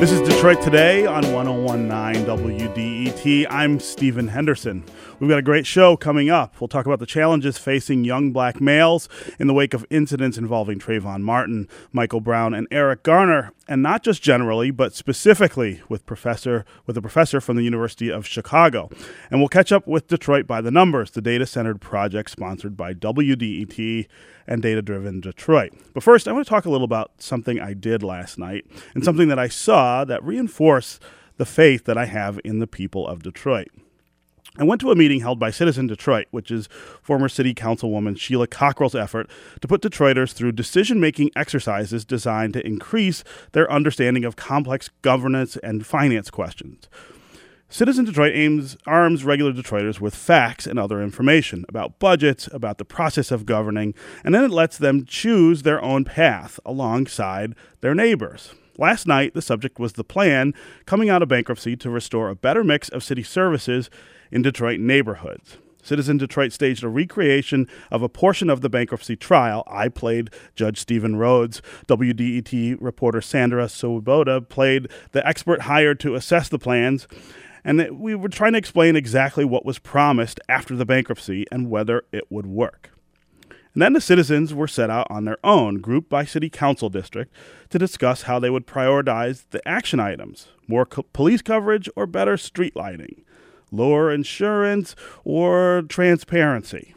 This is Detroit Today on 1019 WDET. I'm Stephen Henderson. We've got a great show coming up. We'll talk about the challenges facing young black males in the wake of incidents involving Trayvon Martin, Michael Brown, and Eric Garner, and not just generally, but specifically with professor with a professor from the University of Chicago. And we'll catch up with Detroit by the Numbers, the data-centered project sponsored by WDET and Data Driven Detroit. But first, I want to talk a little about something I did last night and something that I saw that reinforce the faith that I have in the people of Detroit. I went to a meeting held by Citizen Detroit, which is former City Councilwoman Sheila Cockrel's effort to put Detroiters through decision making exercises designed to increase their understanding of complex governance and finance questions. Citizen Detroit aims arms regular Detroiters with facts and other information about budgets, about the process of governing, and then it lets them choose their own path alongside their neighbors. Last night, the subject was the plan coming out of bankruptcy to restore a better mix of city services in Detroit neighborhoods. Citizen Detroit staged a recreation of a portion of the bankruptcy trial. I played Judge Steven Rhodes. WDET reporter Sandra Svoboda played the expert hired to assess the plans. And we were trying to explain exactly what was promised after the bankruptcy and whether it would work. And then the citizens were set out on their own, grouped by city council district, to discuss how they would prioritize the action items more co- police coverage or better street lighting lower insurance, or transparency.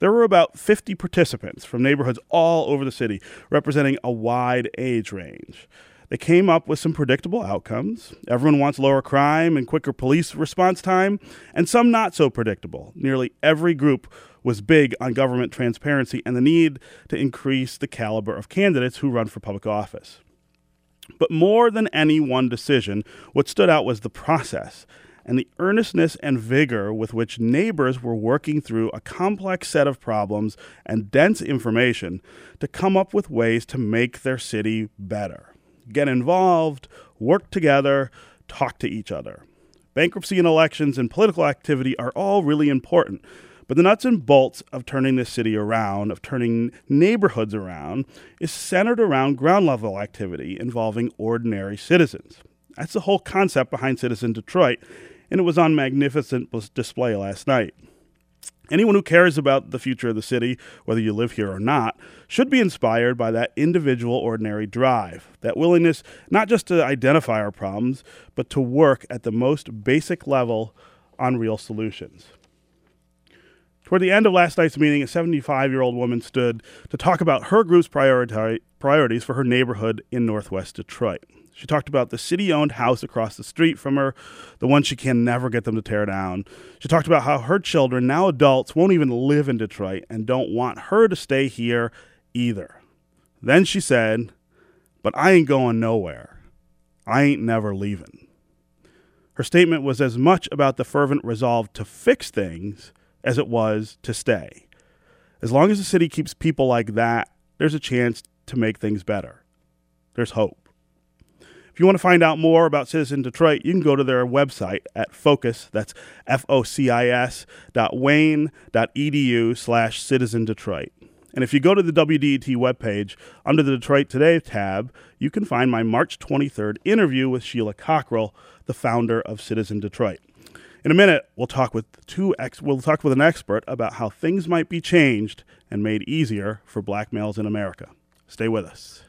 There were about 50 participants from neighborhoods all over the city, representing a wide age range. They came up with some predictable outcomes. Everyone wants lower crime and quicker police response time, and some not so predictable. Nearly every group was big on government transparency and the need to increase the caliber of candidates who run for public office. But more than any one decision, what stood out was the process and the earnestness and vigor with which neighbors were working through a complex set of problems and dense information to come up with ways to make their city better. Get involved, work together, talk to each other. Bankruptcy and elections and political activity are all really important. But the nuts and bolts of turning this city around, of turning neighborhoods around, is centered around ground level activity involving ordinary citizens. That's the whole concept behind Citizen Detroit, and it was on magnificent display last night. Anyone who cares about the future of the city, whether you live here or not, should be inspired by that individual, ordinary drive, that willingness not just to identify our problems, but to work at the most basic level on real solutions. Toward the end of last night's meeting, a 75 year old woman stood to talk about her group's priorities for her neighborhood in northwest Detroit. She talked about the city owned house across the street from her, the one she can never get them to tear down. She talked about how her children, now adults, won't even live in Detroit and don't want her to stay here either. Then she said, But I ain't going nowhere. I ain't never leaving. Her statement was as much about the fervent resolve to fix things as it was to stay. As long as the city keeps people like that, there's a chance to make things better. There's hope. If you want to find out more about Citizen Detroit, you can go to their website at focus, that's F-O-C-I-S dot wayne dot edu slash citizen Detroit. And if you go to the WDET webpage, under the Detroit Today tab, you can find my March 23rd interview with Sheila Cockrel, the founder of Citizen Detroit. In a minute, we'll talk with two ex- we'll talk with an expert about how things might be changed and made easier for black males in America. Stay with us.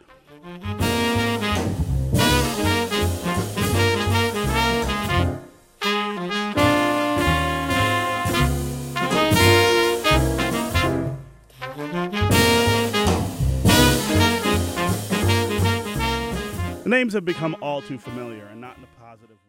The names have become all too familiar and not in a positive way.